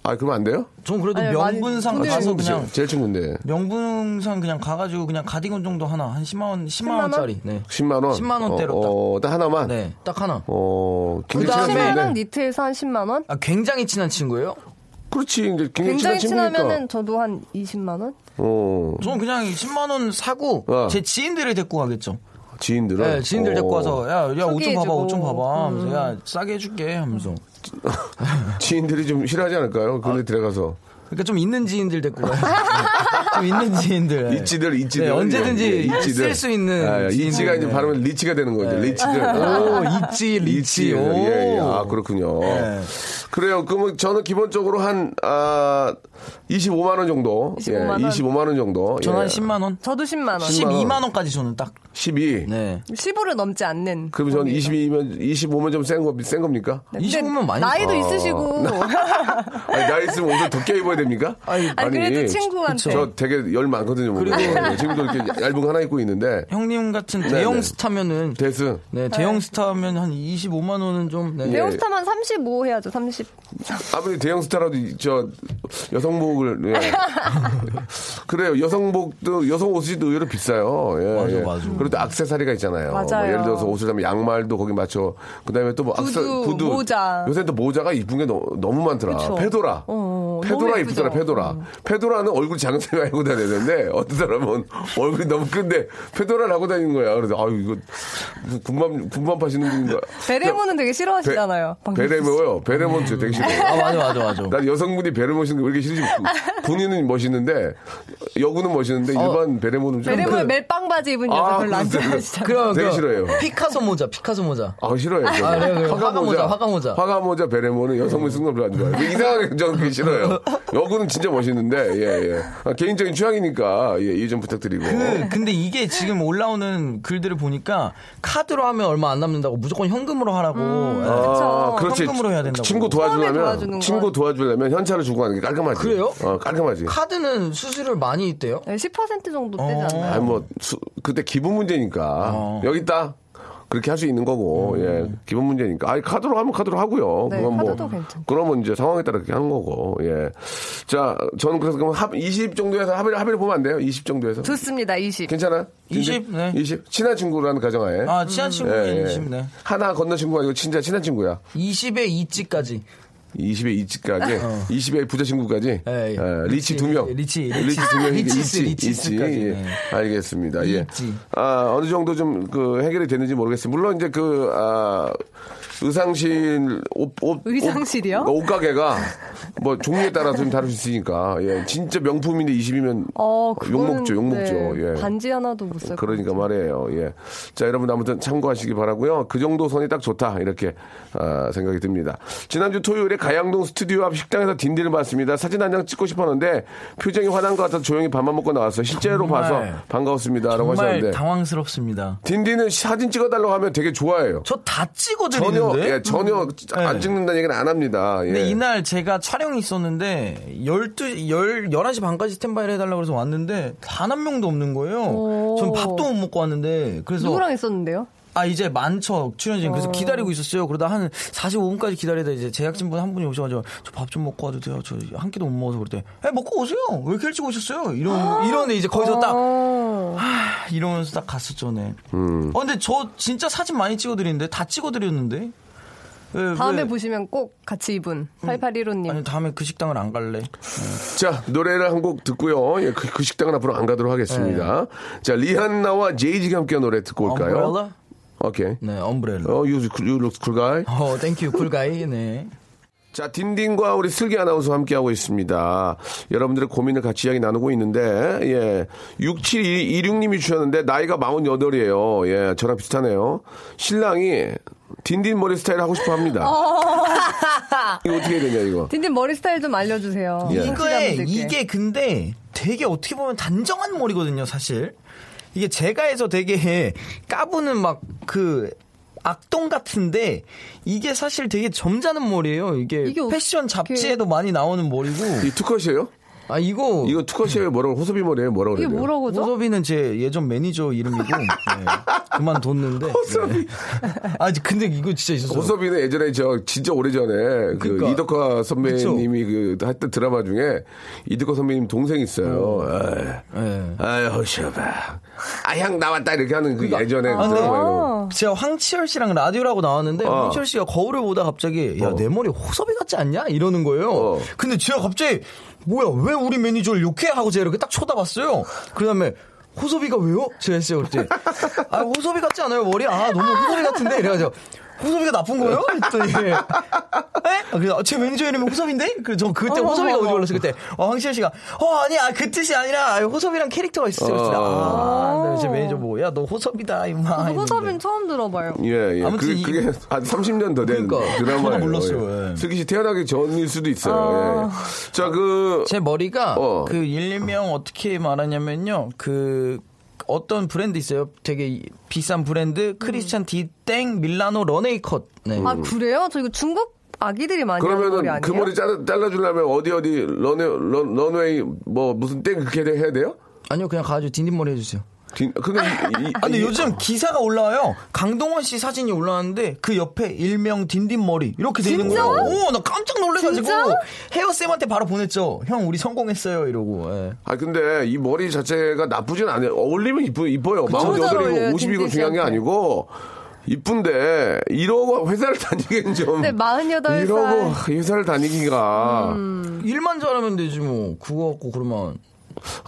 아 그러면 안 돼요? 전 그래도 아니, 많이 명분상 돈을- 가서 그냥 제일, 친구인데 명분상 그냥 가가지고 그냥 가디건 정도 하나 한 10만 원 10만 10만 원? 원짜리. 네. 10만 원. 10만 원대로 어, 어, 딱 하나만. 네, 딱 하나. 어, 굉장히 친한 그다음에- 치마랑 친구인데. 니트에서 한 10만 원? 아, 굉장히 친한 친구예요? 그렇지. 이제 굉장히, 굉장히 친한 친구니까. 친하면은 저도 한 20만 원? 어, 저는 그냥 10만 원 사고 어. 제 지인들을 데리고 가겠죠. 지인들은. 네, 지인들 데리고 어, 와서 야, 야, 옷 좀 봐봐. 옷 좀 봐봐. 하면서 야, 싸게 해줄게 하면서. 지인들이 좀 싫어하지 않을까요? 아. 그런데 들어가서. 그러니까 좀 있는 지인들 데리고 가요. 네. 좀 있는 지인들. 네. 있지들, 있지들. 네, 언제든지 예, 예, 쓸수 있는. 아, 지인들. 있지가 이제 네. 발음은 rich가 되는 거죠. rich들. 오, 있지, rich. 오. 예, 예. 아, 그렇군요. 네. 그래요. 그러면 저는 기본적으로 한, 아, 25만 원 정도. 25만 예, 원. 25만 원 정도. 저는 예. 한 10만 원. 저도 10만 원. 12만 원까지 저는 딱. 12. 네. 10으로 넘지 않는. 그럼 저는 겁니다. 22면, 25면 좀 센 거, 센 겁니까? 네, 근데 25면 많이 나이도 아. 있으시고. 아니, 나이 있으면 옷을 더 껴 입어야 됩니까? 아니, 아니, 그래도 친구한테. 저 되게 열 많거든요. 그리고- 그리고 지금도 이렇게 얇은 거 하나 입고 있는데 형님 같은 네, 대형 네. 스타면은 데스 네, 대형 스타면 한 25만 원은 좀 네. 대형 스타만 35 해야죠, 30. 아무리 대형 스타라도 이- 저 여성복을 예. 그래요. 여성복도 여성 옷이 또 의외로 비싸요. 예, 맞아, 예. 맞아. 그리고 또 액세서리가 있잖아요. 맞아요. 뭐 예를 들어서 옷을 사면 양말도 거기 맞춰. 그다음에 또뭐 구두, 모자. 요새 또 모자가 이쁜 게 너, 무 많더라. 그쵸. 페도라. 어, 페도라 너무 이쁘더라. 예쁘죠. 페도라. 페도라는 얼굴 사람이 알고 다녀야 되는데 어떤 사람은 얼굴이 너무 큰데 페도라를 하고 다니는 거야. 그래서 아유 이거 군밤 군밤 파시는 분인가. 베레모는 되게 싫어하시잖아요. 방금 베레모요. 베레모는 진짜 되게 싫어요. 아, 맞아, 맞아, 맞아. 난 여성분이 베레모 신는 게 왜 이렇게 싫지? 부- 본인은 멋있는데 여구는 멋있는데 일반 베레모는 좀 베레모에 그- 멜빵 바지 입은 여자 아, 별로 안? 좋아하시잖아요. 그럼 되게 그 싫어해요. 피카소 모자, 피카소 모자. 아 싫어요. 저는. 아, 그래요, 그래요. 화가 모자, 화가 모자. 화가 모자 베레모는 여성분 쓰는 거 별로 안 좋아해요. 이상하게 저는 그게 싫어요. 여구는 진짜 멋있는데 예 예. 아, 개인적인 취향이니까 예, 이해 좀 부탁드리고. 그, 근데 이게 지금 올라오는 글들을 보니까 카드로 하면 얼마 안 남는다고 무조건 현금으로 하라고. 예. 아. 그렇지. 현금으로 해야 된다고. 친구 도와주려면 친구 건. 도와주려면 현찰을 주고 가는 게 깔끔하지. 그래요? 어, 깔끔하지. 카드는 수수료 많이 있대요. 네, 10% 정도 떼지 어. 않나요? 아니 뭐 수- 그때 기분 문제니까 어. 여기 있다. 그렇게 할 수 있는 거고, 예, 기본 문제니까. 아니, 카드로 하면 카드로 하고요. 네, 그건 뭐, 카드도 괜찮죠. 그러면 이제 상황에 따라 그렇게 하는 거고, 예. 자, 저는 그래서 그럼 합, 20 정도에서 합의를, 합의를 보면 안 돼요? 20 정도에서? 좋습니다, 20. 괜찮아요? 20, 네. 20? 친한 친구라는 가정하에. 아, 친한 친구는 예, 예. 20, 네. 하나 건너 친구가 아니고 진짜 친한 친구야. 20에 2찌까지. 20에 이치까지, 20에 부자 친구까지, 예, 예. 예, 리치 두 명. 리치, 리치 리치. 두 명, 리치스까지, 이치. 예. 네. 알겠습니다. 예. rich. 아, 어느 정도 좀 그 해결이 됐는지 모르겠습니다. 물론 이제 그, 아, 의상실, 옷, 옷. 의상실이요? 옷, 옷가게가 뭐 종류에 따라서 좀 다를 수 있으니까, 예. 진짜 명품인데 20이면 어, 욕 먹죠, 욕 먹죠. 네, 예. 반지 하나도 못 살. 그러니까 말이에요. 예. 자, 여러분 아무튼 참고하시기 바라고요. 그 정도 선이 딱 좋다. 이렇게 아, 생각이 듭니다. 지난주 토요일에 가양동 스튜디오 앞 식당에서 딘딘을 봤습니다. 사진 한 장 찍고 싶었는데 표정이 화난 것 같아서 조용히 밥만 먹고 나왔어요. 실제로 정말, 봐서 반가웠습니다 라고 정말 하셨는데 당황스럽습니다. 딘딘은 사진 찍어달라고 하면 되게 좋아해요. 저다 전혀 찍어드리는데. 예, 전혀 안 네. 찍는다는 얘기는 안 합니다. 예. 근데 이날 제가 촬영이 있었는데 12, 10, 11시 반까지 스탠바이를 해달라고 해서 왔는데 단 한 명도 없는 거예요. 오. 전 밥도 못 먹고 왔는데 그래서 누구랑 있었는데요? 아 이제 많죠 출연진 그래서 기다리고 있었어요. 그러다 한 45분까지 기다리다 이제 제작진분 한 분이 오셔가지고 저 밥 좀 먹고 와도 돼요. 저 한 끼도 못 먹어서 그랬대. 에 먹고 오세요. 왜 이렇게 일찍 오셨어요? 이런 이런데 이제 거기서 딱 어. 하, 이러면서 딱 갔었죠, 네. 어, 근데 저 진짜 사진 많이 찍어드리는데 다 찍어드렸는데. 왜, 다음에 왜? 보시면 꼭 같이 입은 8815님. 아니 다음에 그 식당을 안 갈래. 자, 노래를 한 곡 듣고요. 예, 그, 그 식당은 앞으로 안 가도록 하겠습니다. 자, 리한나와 제이지가 함께한 노래 듣고 올까요? 오케이. 네, Umbrella. 어, you, you look cool guy. 어, thank you cool guy. 네. 자, 딘딘과 우리 슬기 아나운서 함께하고 있습니다. 여러분들의 고민을 같이 이야기 나누고 있는데, 예. 6726님이 주셨는데, 나이가 48이에요. 예, 저랑 비슷하네요. 신랑이 딘딘 머리 스타일 하고 싶어 합니다. 이거 어떻게 해야 되냐, 이거. 딘딘 머리 스타일 좀 알려주세요. 예. 이게 이게 근데 되게 어떻게 보면 단정한 머리거든요, 사실. 이게 제가 해서 되게 까부는 막 그 악동 같은데 이게 사실 되게 점잖은 머리예요. 이게, 이게 패션 잡지에도 많이 나오는 머리고. 이 투컷이에요? 아 이거 이거 투컷이에요? 뭐라고, 호섭이 머리예요? 뭐라고 이게 그래요? 뭐라고 하죠? 호섭이는 제 예전 매니저 이름이고 네. 그만뒀는데. 호섭이. 아 근데 이거 진짜 있었어요. 호섭이는 예전에 저 진짜 오래전에 그 그러니까. 이덕화 선배님이 그 했던 드라마 중에 이덕화 선배님 동생이 있어요. 네. 아유, 호섭아. 아, 향 나왔다 이렇게 하는 그 예전에 그 아, 네. 드라마예요. 제가 황치열 씨랑 라디오라고 나왔는데 어. 황치열 씨가 거울을 보다 갑자기 야 어. 내 머리 호섭이 같지 않냐 이러는 거예요. 어. 근데 제가 갑자기 뭐야 왜 우리 매니저를 욕해 하고 제가 이렇게 딱 쳐다봤어요. 그다음에 호섭이가 왜요? 제가 했어요 그랬더니 아 호섭이 같지 않아요 머리 아 너무 호섭이 같은데 이래가지고 호섭이가 나쁜 거예요? 했더니 에? 아, 그래서 제 매니저 이름이 호섭인데? 그래서 저 그때 호섭이가 어디 올랐어 그때 어, 황치열 씨가 어 아니야 그 뜻이 아니라 아, 호섭이랑 캐릭터가 있었어요. 그래서 아, 네, 제 매니저 뭐야너 호섭이다 임마. 호섭인 처음 들어봐요. 예, 예. 아무튼 그, 이- 그게 한 30년 더된 그러니까. 드라마예요. 저도 몰랐어요, 예. 슬기 씨 태어나기 전일 수도 있어요. 예. 자, 그. 제 머리가 어. 그 일명 어떻게 말하냐면요. 그 어떤 브랜드 있어요. 되게 이- 비싼 브랜드 크리스찬 디땡 밀라노 런웨이 컷. 네. 아 그래요? 저 이거 중국 아기들이 많이 그러면은 아니에요? 그 머리 잘라, 잘라주려면 어디 어디 런웨이, 런, 런웨이 뭐 무슨 땡 그렇게 해야 돼요? 아니요, 그냥 가가지고 딘딘 머리 해주세요. 딘- 그게 아, 근데 이- 요즘 기사가 올라와요. 강동원 씨 사진이 올라왔는데 그 옆에 일명 딘딘 머리 이렇게 돼 있는? 거예요. 오, 나 깜짝 놀래가지고 진짜? 헤어 쌤한테 바로 보냈죠. 형, 우리 성공했어요. 이러고. 예. 아 근데 이 머리 자체가 나쁘진 않아요. 어울리면 이쁘, 이뻐요. 48이고 어울려요, 50이고 중요한 게. 아니고 이쁜데 이러고 회사를 다니기엔 좀 네, 48살. 이러고 회사를 다니기가 일만 잘하면 되지 뭐. 그거 갖고 그러면.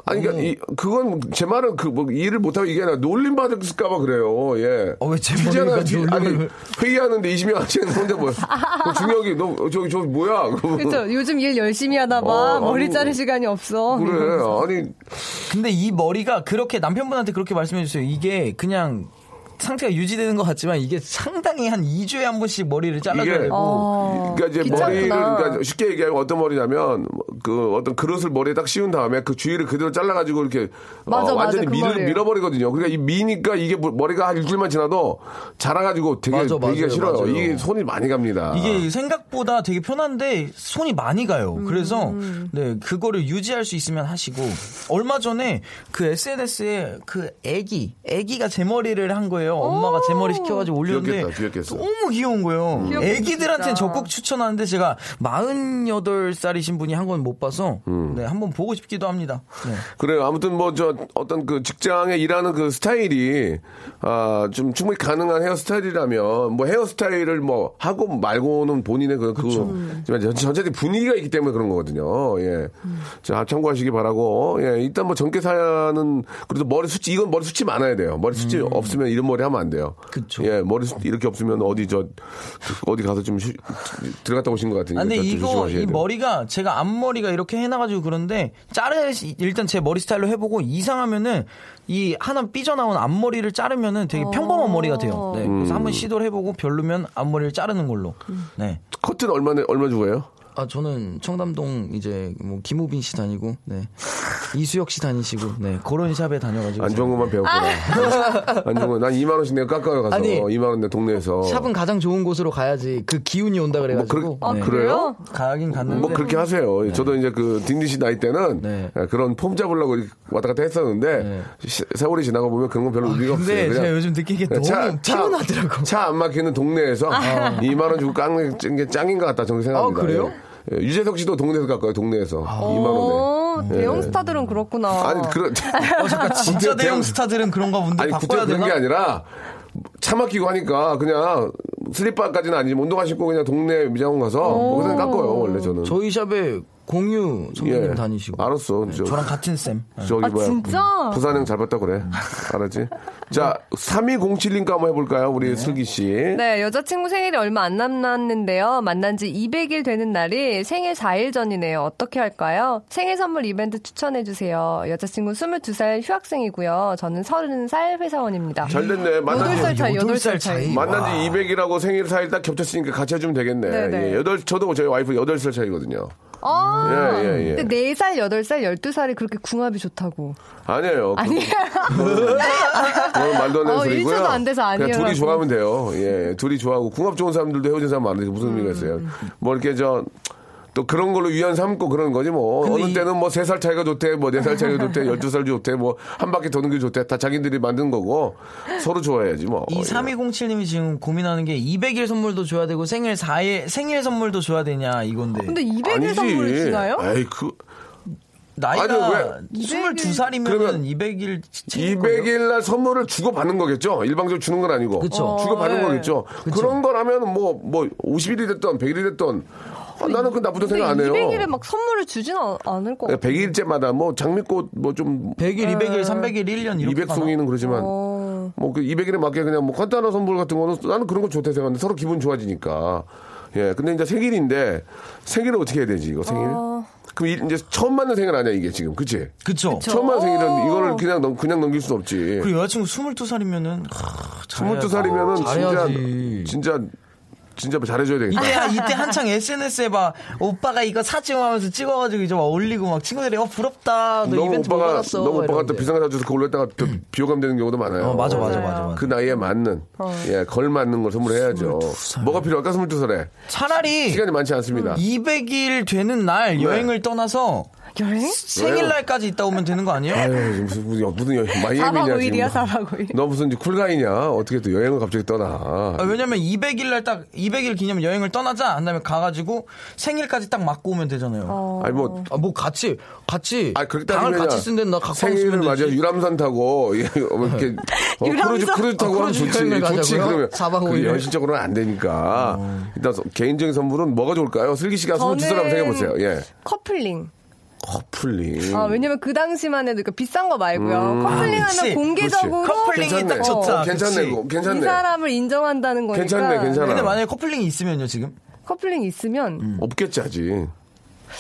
아니 그러니까 이, 그건 제 말은 그 뭐 일을 못하고 이게 아니라 놀림 받을까봐 그래요. 예. 어, 왜제 뒤- 아니 회의하는데 20명 같이 했는데 뭐그 중요하게 너 저기 저 뭐야? 그렇죠. 요즘 일 열심히 하나 봐. 어, 머리 아니, 자를 시간이 없어. 그래. 아니 근데 이 머리가 그렇게 남편분한테 그렇게 말씀해 주세요. 이게 그냥 상태가 유지되는 것 같지만 이게 상당히 한 2주에 한 번씩 머리를 잘라줘야 이게- 되고. 어, 그러니까 이제 귀찮구나. 머리를 그러니까 쉽게 얘기하면 어떤 머리냐면 그 어떤 그릇을 머리에 딱 씌운 다음에 그 주위를 그대로 잘라가지고 이렇게 어, 맞아, 맞아. 완전히 그 밀. 밀어버리거든요. 그러니까 이 미니까 이게 뭐- 머리가 한 일주일만 지나도 자라가지고 되게 맞아, 되기가 맞아요, 싫어요. 맞아요. 이게 손이 많이 갑니다. 이게 생각보다 되게 편한데 손이 많이 가요. 음. 그래서 네 그거를 유지할 수 있으면 하시고 얼마 전에 그 SNS에 그 애기 애기가 제 머리를 한 거예요. 거예요. 엄마가 제 머리 시켜가지고 올렸는데 귀엽겠다. 너무 귀여운 거예요. 귀엽겠다, 애기들한테는. 적극 추천하는데 제가 48살이신 분이 한 건 못 봐서 음. 네, 한번 보고 싶기도 합니다. 네. 그래요. 아무튼 뭐 저 어떤 그 직장에 일하는 그 스타일이 아 좀 충분히 가능한 헤어스타일이라면 뭐 헤어스타일을 뭐 하고 말고는 본인의 그 그, 전- 전체적인 분위기가 있기 때문에 그런 거거든요. 예. 자 참고하시기 바라고 예 일단 뭐 전개 사연은 그래도 머리 숱이 이건 머리 숱이 많아야 돼요. 머리 숱이 없으면 이런 머리 하면 안 돼요. 그쵸. 예 머리 숱 이렇게 없으면 어디 저 어디 가서 좀 휴- 들어갔다 오신 것 같으니까 아, 근데 좀 이거 조심하셔야 이 돼요. 머리가 제가 앞머리가 이렇게 해놔가지고 그런데 자르 일단 제 머리 스타일로 해보고 이상하면은 이 하나 삐져나온 앞머리를 자르면은 되게 평범한 머리가 돼요. 네, 음. 그래서 한번 시도를 해보고 별로면 앞머리를 자르는 걸로. 네. 커튼 얼마 얼마 주고요? 아 저는 청담동 이제 뭐 김우빈 씨 다니고 네 이수혁 씨 다니시고 네 그런 샵에 다녀가지고 안 좋은 것만 배웠구나. 안 좋은 거. 난 2만 원씩 내가 깎아요 가서. 아니, 2만 원내 동네에서. 샵은 가장 좋은 곳으로 가야지 그 기운이 온다 그래가지고 뭐 아, 네. 그래요? 가긴 갔는데 뭐 그렇게 하세요. 저도 이제 그 딩디 씨 나이 때는 네. 그런 폼 잡으려고 왔다 갔다 했었는데 네. 시- 세월이 지나고 보면 그런 건 별로 의미가 없어요. 근데 제가 요즘 느낀 게 너무 피곤하더라고. 차 안 막히는 동네에서 2만 원 주고 깎는 게 짱인 것 같다 저는 생각합니다. 아, 그래요? 예. 예, 유재석 씨도 동네에서 깎아요. 동네에서 2만 원에. 어, 대형 스타들은 그렇구나. 아니 그런 어 잠깐 진짜 대형 스타들은 그런가 본데 아니 구태 바꿔야 그런? 게 아니라 차 막히고 하니까 그냥 슬리퍼까지는 아니지만 운동화 신고 그냥 동네 미장원 가서 거기서 깎아요 원래 저는. 저희 샵에 공유 선배님 예. 다니시고 알았어. 저, 저랑 같은 쌤. 네. 저기 아, 뭐야. 진짜? 부산형 잘 봤다 그래. 알았지? 자, 3207님과 한번 해볼까요? 우리 슬기 씨. 네, 여자친구 생일이 얼마 안 남았는데요. 만난 지 200일 되는 날이 생일 4일 전이네요. 어떻게 할까요? 생일 선물 이벤트 추천해주세요. 여자친구 22살 휴학생이고요. 저는 30살 회사원입니다. 잘 됐네. 만난 8살 차이, 여덟 8살 살 차이. 차이. 만난 지 200이라고 생일 4일 딱 겹쳤으니까 같이 해주면 되겠네. 네네. 예, 여덟, 저도 저희 와이프 8살 차이거든요. 아, 예, 예, 예. 근데 4살, 8살, 12살이 그렇게 궁합이 좋다고. 아니에요. 그- 아니에요. 그건 말도 안 되는 어, 소리고요. 일초도 안 돼서 그냥 둘이. 좋아하면 돼요. 예, 둘이 좋아하고 궁합 좋은 사람들도 헤어진 사람 많은데 무슨 의미가 있어요. 음. 뭐 이렇게 저. 또 그런 걸로 위안 삼고 그러는 거지 뭐. 어느 이- 때는 뭐 세 살 차이가 좋대 뭐 네 살 차이가 좋대 열두 살 좋대 뭐 한 바퀴 도는 게 좋대. 다 자기들이 만든 거고 서로 좋아해야지 뭐. 이 3207님이 지금 고민하는 게 200일 선물도 줘야 되고 생일 4일 생일 선물도 줘야 되냐 이건데. 근데 200일 선물을 주나요? 에이 그 나이가 아니, 왜- 22살이면 그러면 200일 200일 날 선물을 주고 받는 거겠죠? 일방적으로 주는 건 아니고. 그쵸. 주고 받는 어, 네. 거겠죠. 그런 거라면 뭐뭐 50일이 됐던 100일이 됐던 아, 나는 그 나쁘다 생각 안 해요 200일에 막 선물을 주진 않- 않을 것 같아요. 100일째마다 뭐 장미꽃 뭐 좀 100일, 200일, 300일, 1년 이렇게 200송이는 그러지만 어. 뭐그 200일에 맞게 그냥 뭐 간단한 선물 같은 거는 나는 그런 거 좋다 생각하는데 서로 기분 좋아지니까 예 근데 이제 생일인데 생일을 어떻게 해야 되지 이거 생일 어. 그럼 이- 이제 처음 맞는 생일 아니야 이게 지금 그치 그쵸. 처음 맞는 생일은 어. 이거를 그냥 넘, 그냥 넘길 수 없지 그리고 여자친구 22살이면은 22살이면은 진짜 잘해야지. 진짜 진짜 뭐 잘해줘야 되겠다 이때 이때 한창 SNS에 막 오빠가 이거 사진 하면서 찍어가지고 이제 막 올리고 막 친구들이 어 부럽다 너 이벤트 못 오빠가 받았어 너무 오빠가 또. 비싼 거 사줘서 그거 올렸다가 또 비호감 되는 경우도 많아요. 어 맞아 맞아 맞아 맞아 그 나이에 맞는 예 걸 맞는 걸 선물해야죠. 뭐가 필요할까 22살에 차라리 시간이 많지 않습니다. 200일 되는 날 네. 여행을 떠나서 여행? 생일날까지 있다 오면 되는 거 아니에요? 아유 무슨 무슨 무슨 여- 4박 마이애미냐 5일이야, 지금. 4박 5일. 너 무슨 쿨가이냐? 어떻게 또 여행을 갑자기 떠나? 아, 왜냐면 200일 날 딱 200일 기념 여행을 떠나자 한 다음에 가가지고 생일까지 딱 맞고 오면 되잖아요. 아니 뭐 아 뭐 같이 같이 아, 그렇게 방을 따지면 같이 쓴데 나 갖고 생일을 맞아 되지. 유람선 타고 예, 뭐 이렇게 어? 크루즈 크루즈 타고 아, 하면 좋지 좋지? 그러면 사박 그게 오일을? 현실적으로는 안 되니까 일단 개인적인 선물은 뭐가 좋을까요? 슬기 씨가 22살 한번 생각해 보세요. 예. 커플링. 커플링. 아, 왜냐면 그 당시만 해도 그러니까 비싼 거 말고요. 음. 커플링. 하면 공개적으로 커플링이 괜찮네. 딱 좋다. 어, 괜찮네. 그거. 이 괜찮네. 사람을 인정한다는 거니까. 괜찮네, 괜찮아. 근데 만약에 커플링이 있으면요 지금 커플링 있으면 없겠지 아직.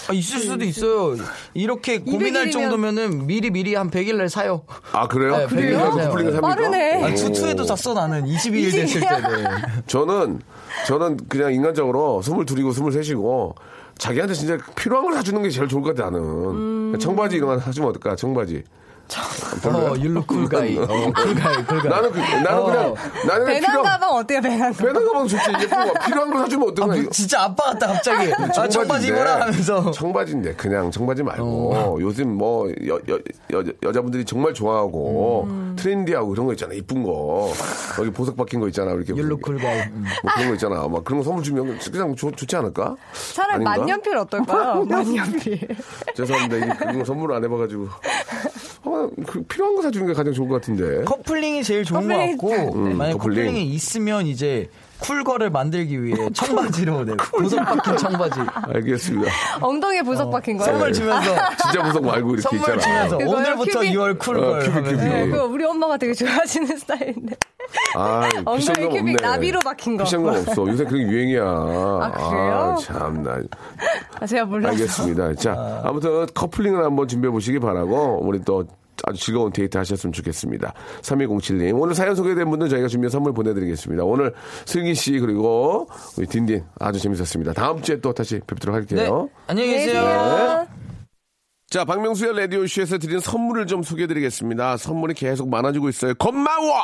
아, 있을 수도 있어요. 이렇게 고민할 200일이면 정도면은 미리 미리 한 100일 날 사요. 아 그래요? 네, 그래요? 커플링을 삽니까? 빠르네. 아, 투투에도 샀어 나는 22일 됐을 때. 네. 저는 저는 그냥 인간적으로 스물 둘이고 스물 셋이고 자기한테 진짜 필요한 걸 사주는 게 제일 좋을 것 같아 나는. 음. 청바지 이런 거 사주면 어떨까? 청바지. 어, 율로 쿨가이. 어, 쿨가이, 쿨가이. 나는 그, 나는 그냥 나는 배낭 필요 가방 어때요, 배낭 가방? 배낭 가방 좋지. 거 필요한 거 사주면 아, 어떡해. 뭐, 진짜 아빠 같다, 갑자기. 아, 청바지 입어라 하면서. 청바지인데 그냥 청바지 말고 어. 요즘 뭐 여, 여, 여, 여자분들이 정말 좋아하고 음. trendy하고 그런 거 있잖아 이쁜 거 여기 보석 박힌 거 있잖아 이렇게 you look cool guy. 음. 뭐 그런 거 있잖아 막 그런 거 선물 주면 그냥 좋, 좋지 않을까? 차라리 아닌가? 만년필 어떨까요? 만년필. 죄송합니다 이 그런 거 선물 안 해봐가지고 어, 그 필요한 거 사주는 게 가장 좋은 것 같은데 커플링이 제일 좋은 커플링 것 같고 음, 만약 커플링. 커플링이 있으면 이제 cool girl을 만들기 위해 청바지로 네, 보석 박힌 청바지 알겠습니다 엉덩이에 보석 박힌 거요? 선물 주면서 진짜 보석 말고 이렇게 선물 있잖아 주면서? 오늘부터 큐빅? you look cool girl 어, 큐빅, 하면서. 큐빅. 네, 그거 우리 엄마가 되게 좋아하시는 스타일인데. 아, 엉덩이 큐빅 없네. 나비로 박힌 거. 패션감 없어. 요새 그게 유행이야. 아, 그래요? 참나. 아, 제가 몰라서. 알겠습니다. 자, 아무튼 커플링을 한번 준비해 보시기 바라고 우리 또 아주 즐거운 데이트 하셨으면 좋겠습니다. 3207님. 오늘 사연 소개된 분들 저희가 준비한 선물 보내드리겠습니다. 오늘 슬기 씨 그리고 우리 딘딘 아주 재밌었습니다. 다음 주에 또 다시 뵙도록 네, 할게요. 안녕히 계세요. 안녕하세요. 자, 박명수의 라디오쇼에서 드린 선물을 좀 소개해드리겠습니다. 선물이 계속 많아지고 있어요. 고마워!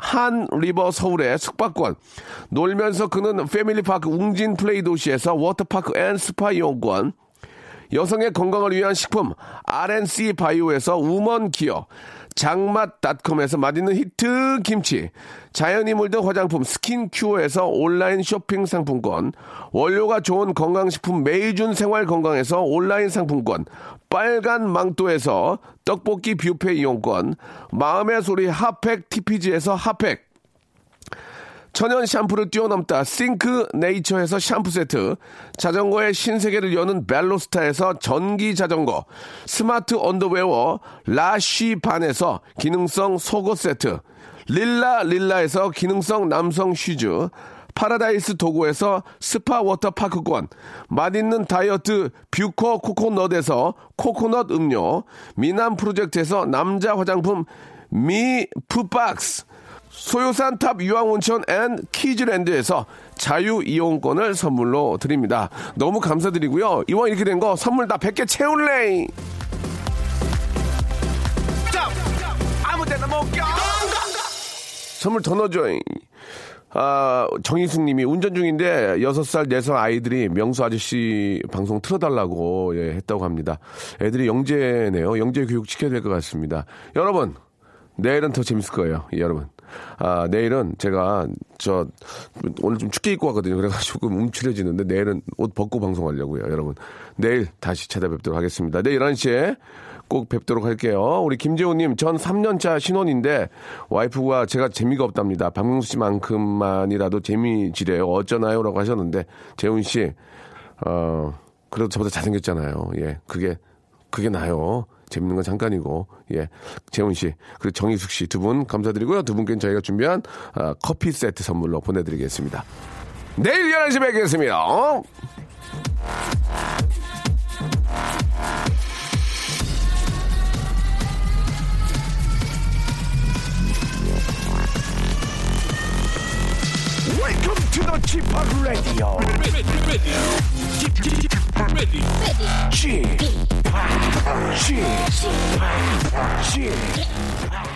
한 리버 서울의 숙박권, 놀면서 크는 패밀리파크 웅진 플레이 도시에서 워터파크 and 스파 이용권, 여성의 건강을 위한 식품 RNC 바이오에서 우먼 기어. 장맛닷컴에서 맛있는 히트 김치. 자연이 물든 화장품 스킨큐어에서 온라인 쇼핑 상품권. 원료가 좋은 건강식품 메이준 생활 건강에서 온라인 상품권 빨간 망토에서 떡볶이 뷔페 이용권 마음의 소리 핫팩 TPG에서 핫팩 천연 샴푸를 뛰어넘다 싱크 네이처에서 샴푸 세트 자전거의 신세계를 여는 벨로스타에서 전기 자전거 스마트 언더웨어 라쉬 반에서 기능성 속옷 세트 릴라 릴라에서 기능성 남성 슈즈 파라다이스 도구에서 스파 워터파크권 맛있는 다이어트 뷰커 코코넛에서 코코넛 음료 미남 프로젝트에서 남자 화장품 미푸박스 소요산 탑 유황온천 앤 키즈랜드에서 자유 이용권을 선물로 드립니다. 너무 감사드리고요. 이왕 이렇게 된 거 선물 다 100개 채울래! 선물 더 넣어줘. 아, 정희숙 님이 운전 중인데 6살, 4살 아이들이 명수 아저씨 방송 틀어달라고 예, 했다고 합니다. 애들이 영재네요. 영재 교육 시켜야 될 것 같습니다. 여러분, 내일은 더 재밌을 거예요. 예, 여러분. 아, 내일은 제가 저 오늘 좀 춥게 입고 왔거든요. 그래가지고 조금 움츠려지는데 내일은 옷 벗고 방송하려고요. 여러분. 내일 다시 찾아뵙도록 하겠습니다. 내일 11시에 꼭 뵙도록 할게요. 우리 김재호님, 전 3년차 신혼인데 와이프가 제가 재미가 없답니다. 박명수 씨만큼만이라도 재미지래요. 어쩌나요? 라고 하셨는데 재훈 씨, 어, 그래도 저보다 잘생겼잖아요. 예, 그게, 그게 나요. 재밌는 건 잠깐이고, 예. 재훈 씨, 그리고 정희숙 씨 두 분 감사드리고요. 두 분께는 저희가 준비한 아, 커피 세트 선물로 보내드리겠습니다. 내일 11시 뵙겠습니다. 어? Welcome to the Chipak Radio. Ready. Chipak. Chipak. Chipak.